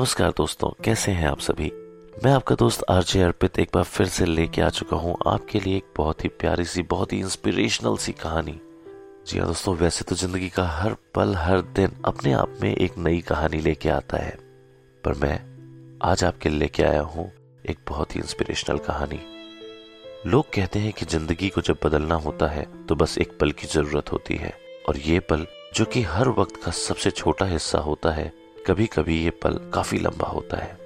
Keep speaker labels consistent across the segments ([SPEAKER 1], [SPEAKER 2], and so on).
[SPEAKER 1] नमस्कार दोस्तों, कैसे हैं आप सभी? मैं आपका दोस्त आरजे अर्पित एक बार फिर से लेके आ चुका हूँ आपके लिए एक बहुत ही प्यारी सी, बहुत ही इंस्पिरेशनल सी कहानी। जी हाँ दोस्तों, वैसे तो ज़िंदगी का हर पल, हर दिन अपने आप में एक नई कहानी लेके आता है। पर मैं आज आपके लेके आया हूँ एक बहुत ही इंस्पिरेशनल कहानी। लोग कहते हैं कि ज़िंदगी को जब बदलना होता है तो बस एक पल की ज़रूरत होती है। और ये पल, जो कि हर वक्त का सबसे छोटा हिस्सा होता है कभी कभी ये पल काफ़ी लंबा होता है।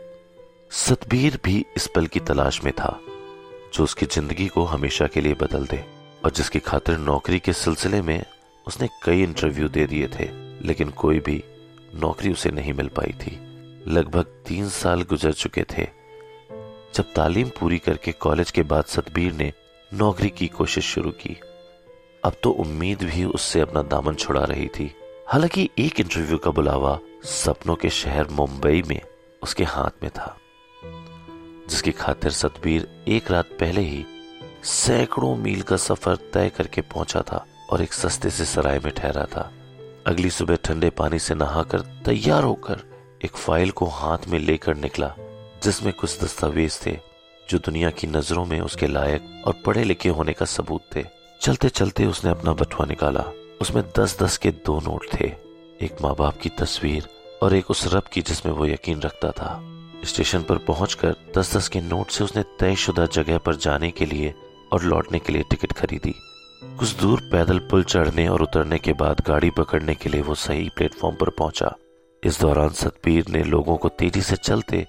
[SPEAKER 1] सतबीर भी इस पल की तलाश में था, जो उसकी ज़िंदगी को हमेशा के लिए बदल दे, और जिसकी खातिर नौकरी के सिलसिले में उसने कई इंटरव्यू दे दिए थे, लेकिन कोई भी नौकरी उसे नहीं मिल पाई थी। लगभग तीन साल गुजर चुके थे, जब तालीम पूरी करके कॉलेज के बाद सतबीर ने नौकरी की कोशिश शुरू की। अब तो उम्मीद भी उससे अपना दामन छुड़ा रही थी। हालाँकि एक इंटरव्यू का बुलावा सपनों के शहर मुंबई में उसके हाथ में था, जिसकी खातिर सतबीर एक रात पहले ही सैकड़ों मील का सफ़र तय करके पहुँचा था और एक सस्ते से सराय में ठहरा था। अगली सुबह ठंडे पानी से नहाकर तैयार होकर एक फ़ाइल को हाथ में लेकर निकला, जिसमें कुछ दस्तावेज़ थे, जो दुनिया की नज़रों में उसके लायक और पढ़े लिखे होने का सबूत थे। चलते चलते उसने अपना बटुआ निकाला। उसमें दस दस के दो नोट थे। एक माँ बाप की तस्वीर और एक उस रब की जिसमें वो यकीन रखता था। स्टेशन पर पहुंचकर दस दस के नोट से उसने तयशुदा जगह पर जाने के लिए और लौटने के लिए टिकट खरीदी। कुछ दूर पैदल पुल चढ़ने और उतरने के बाद गाड़ी पकड़ने के लिए वो सही प्लेटफॉर्म पर पहुँचा। इस दौरान सतबीर ने लोगों को तेज़ी से चलते,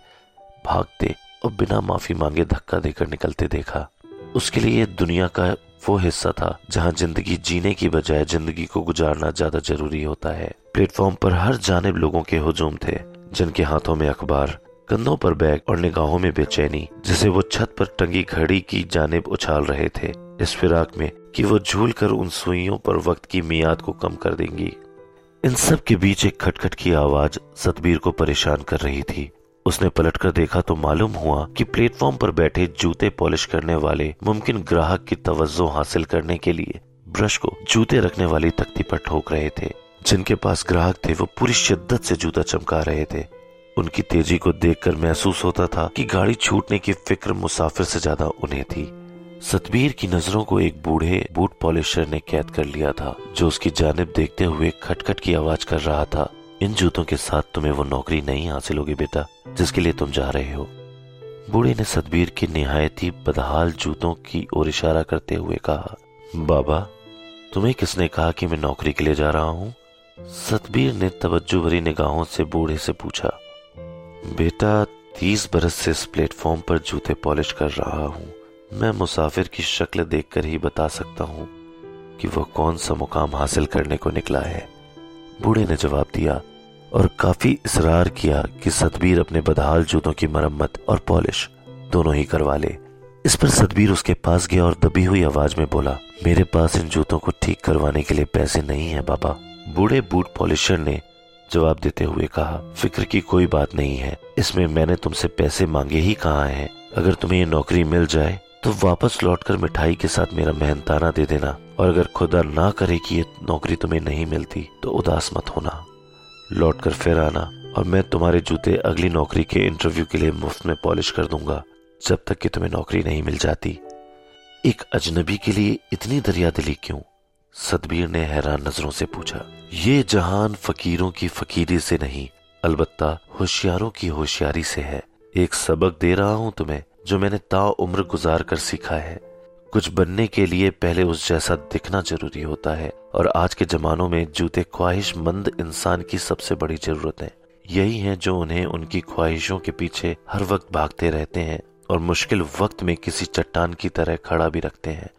[SPEAKER 1] भागते और बिना माफ़ी मांगे धक्का देकर निकलते देखा। उसके लिए दुनिया का वो हिस्सा था जहाँ ज़िंदगी जीने की बजाय ज़िंदगी को गुजारना ज़्यादा ज़रूरी होता है। प्लेटफॉर्म पर हर जानब लोगों के हजूम थे, जिनके हाथों में अखबार, कंधों पर बैग और निगाहों में बेचैनी, जिसे वो छत पर टंगी घड़ी की जानब उछाल रहे थे। इस फिराक में कि वो झूल कर उन सुइयों पर वक्त की मियाद को कम कर देंगी। इन सब के बीच एक खटखट की आवाज़ सतबीर को परेशान कर रही थी। उसने पलटकर देखा तो मालूम हुआ कि प्लेटफॉर्म पर बैठे जूते पॉलिश करने वाले मुमकिन ग्राहक की तवज्जो हासिल करने के लिए ब्रश को जूते रखने वाली तख्ती पर ठोक रहे थे। जिनके पास ग्राहक थे, वो पूरी शिद्दत से जूता चमका रहे थे। उनकी तेज़ी को देखकर महसूस होता था कि गाड़ी छूटने की फ़िक्र मुसाफिर से ज़्यादा उन्हें थी। सतबीर की नज़रों को एक बूढ़े, बूट पॉलिशर ने कैद कर लिया था, जो उसकी जानब देखते हुए खटखट की आवाज़ कर रहा था, इन जूतों के साथ तुम्हें वो नौकरी नहीं हासिल होगी बेटा, जिसके लिए तुम जा रहे हो। बूढ़े ने सतबीर की निहायत ही बदहाल जूतों की ओर इशारा करते हुए कहा, बाबा, तुम्हें किसने कहा कि मैं नौकरी के लिए जा रहा हूँ? सतबीर ने तवज्जो भरी निगाहों से बूढ़े से पूछा, बेटा, तीस बरस से इस प्लेटफॉर्म पर जूते पॉलिश कर रहा हूँ। मैं मुसाफिर की शक्ल देखकर ही बता सकता हूँ कि वह कौन सा मुकाम हासिल करने को निकला है। बूढ़े ने जवाब दिया, और काफ़ी इसरार किया कि सतबीर अपने बदहाल जूतों की मरम्मत और पॉलिश दोनों ही करवा ले। इस पर सतबीर उसके पास गया और दबी हुई आवाज़ में बोला, मेरे पास इन जूतों को ठीक करवाने के लिए पैसे नहीं है, बाबा। बूढ़े बूट पॉलिशर ने जवाब देते हुए कहा, फ़िक्र की कोई बात नहीं है, इसमें मैंने तुमसे पैसे मांगे ही कहा है? अगर तुम्हें ये नौकरी मिल जाए तो वापस लौटकर मिठाई के साथ मेरा मेहनताना दे देना, और अगर खुदा ना करे कि ये नौकरी तुम्हें नहीं मिलती तो उदास मत होना। लौट कर फिर आना, और मैं तुम्हारे जूते अगली नौकरी के इंटरव्यू के लिए मुफ़्त में पॉलिश कर दूँगा, जब तक कि तुम्हें नौकरी नहीं मिल जाती। एक अजनबी के लिए इतनी दरिया दिली क्यों? सतबीर ने हैरान नज़रों से पूछा, ये जहान फकीरों की फकीरी से नहीं, अलबत्ता होशियारों की होशियारी से है। एक सबक दे रहा हूँ तुम्हें, जो मैंने ता उम्र गुजार कर सीखा है। कुछ बनने के लिए पहले उस जैसा दिखना ज़रूरी होता है, और आज के जमानों में जूते ख्वाहिशमंद इंसान की सबसे बड़ी ज़रूरत है। यही है जो उन्हें उनकी ख्वाहिशों के पीछे हर वक्त भागते रहते हैं, और मुश्किल वक्त में किसी चट्टान की तरह खड़ा भी रखते हैं।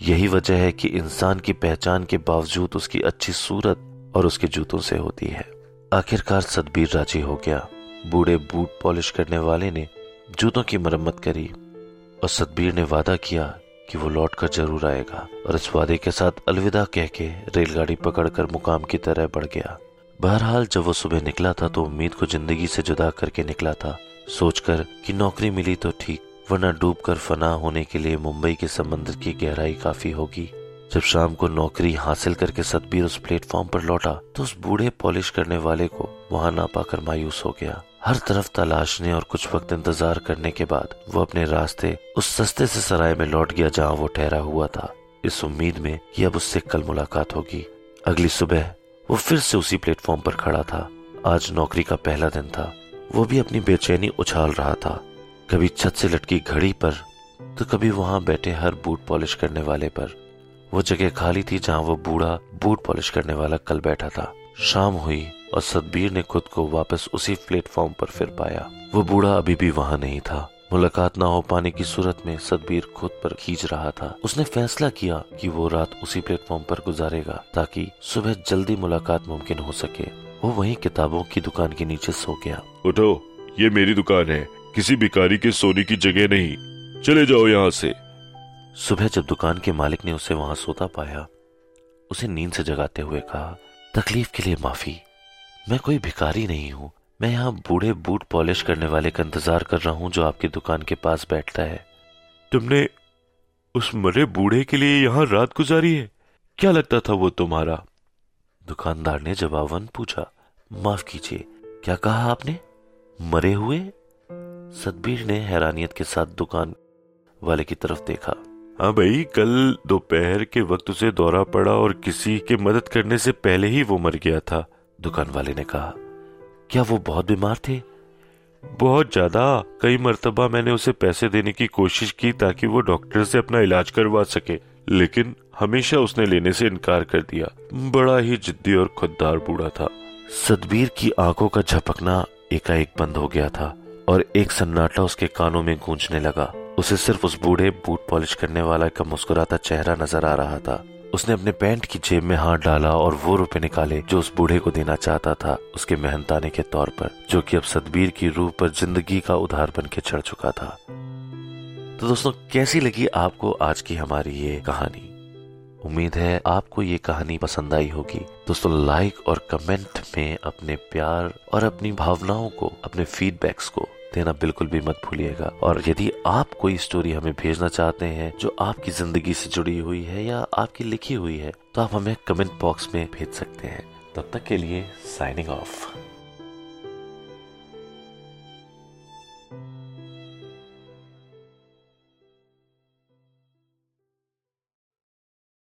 [SPEAKER 1] यही वजह है कि इंसान की पहचान के बावजूद उसकी अच्छी सूरत और उसके जूतों से होती है। आखिरकार सदबीर राज़ी हो गया। बूढ़े बूट पॉलिश करने वाले ने जूतों की मरम्मत करी और सतबीर ने वादा किया कि वो लौट कर ज़रूर आएगा और इस वादे के साथ अलविदा कह के रेलगाड़ी पकड़कर मुकाम की तरह बढ़ गया। बहरहाल जब वो सुबह निकला था तो उम्मीद को ज़िंदगी से जुदा करके निकला था। सोचकर कि नौकरी मिली तो ठीक वरना डूब कर फना होने के लिए मुंबई के समंदर की गहराई काफ़ी होगी। जब शाम को नौकरी हासिल करके सतबीर उस प्लेटफॉर्म पर लौटा तो उस बूढ़े पॉलिश करने वाले को वहाँ ना पाकर मायूस हो गया। हर तरफ़ तलाशने और कुछ वक्त इंतज़ार करने के बाद वो अपने रास्ते उस सस्ते से सराय में लौट गया जहाँ वो ठहरा हुआ था, इस उम्मीद में कि अब उससे कल मुलाकात होगी। अगली सुबह वो फिर से उसी प्लेटफॉर्म पर खड़ा था। आज नौकरी का पहला दिन था। वो भी अपनी बेचैनी उछाल रहा था। कभी छत से लटकी घड़ी पर तो कभी वहाँ बैठे हर बूट पॉलिश करने वाले पर। वो जगह खाली थी जहाँ वो बूढ़ा बूट पॉलिश करने वाला कल बैठा था। शाम हुई और सतबीर ने खुद को वापस उसी प्लेटफॉर्म पर फिर पाया। वो बूढ़ा अभी भी वहाँ नहीं था। मुलाकात ना हो पाने की सूरत में सतबीर खुद पर खींच रहा था। उसने फैसला किया कि वो रात उसी प्लेटफॉर्म पर गुजारेगा, ताकि सुबह जल्दी मुलाकात मुमकिन हो सके। वो वहीं किताबों की दुकान के नीचे सो गया।
[SPEAKER 2] उठो, ये मेरी दुकान है। किसी भिकारी के सोने की जगह नहीं। चले जाओ यहाँ से।
[SPEAKER 1] सुबह जब दुकान के मालिक ने उसे वहाँ सोता पाया उसे नींद से जगाते हुए कहा तकलीफ़ के लिए माफ़ी। मैं कोई भिखारी नहीं हूँ। मैं यहाँ बूढ़े बूट पॉलिश करने वाले का इंतज़ार कर रहा हूँ जो आपकी दुकान के पास बैठता है।
[SPEAKER 2] तुमने उस मरे बूढ़े के लिए यहाँ रात गुजारी है? क्या लगता था वो तुम्हारा?
[SPEAKER 1] दुकानदार ने जवाबन पूछा माफ़ कीजिए क्या कहा आपने? मरे हुए सतबीर ने हैरानियत के साथ दुकान वाले की तरफ़ देखा।
[SPEAKER 2] हाँ भाई कल दोपहर के वक्त उसे दौरा पड़ा और किसी के मदद करने से पहले ही वो मर गया था।
[SPEAKER 1] दुकान वाले ने कहा क्या वो बहुत बीमार थे?
[SPEAKER 2] बहुत ज़्यादा। कई मरतबा मैंने उसे पैसे देने की कोशिश की ताकि वो डॉक्टर से अपना इलाज करवा सके लेकिन हमेशा उसने लेने से इनकार कर दिया। बड़ा ही जिद्दी और खुददार बूढ़ा था।
[SPEAKER 1] सदबीर की आँखों का झपकना एकाएक बंद हो गया था। और एक सन्नाटा उसके कानों में गूंजने लगा। उसे सिर्फ़ उस बूढ़े बूट पॉलिश करने वाला का मुस्कुराता चेहरा नज़र आ रहा था। उसने अपने पैंट की जेब में हाथ डाला और वो रुपए निकाले जो उस बूढ़े को देना चाहता था, उसके मेहनताने के तौर पर, जो कि अब सदबीर की रूह पर ज़िंदगी का उधार बन के चढ़ चुका था। तो दोस्तों, कैसी लगी आपको आज की हमारी ये कहानी? उम्मीद है आपको ये कहानी पसंद आई होगी। दोस्तों, लाइक और कमेंट में अपने प्यार और अपनी भावनाओं को, अपने फीडबैक्स को देना बिल्कुल भी मत भूलिएगा। और यदि आप कोई स्टोरी हमें भेजना चाहते हैं, जो आपकी ज़िंदगी से जुड़ी हुई है या आपकी लिखी हुई है तो आप हमें कमेंट बॉक्स में भेज सकते हैं। तब तक के लिए साइनिंग ऑफ़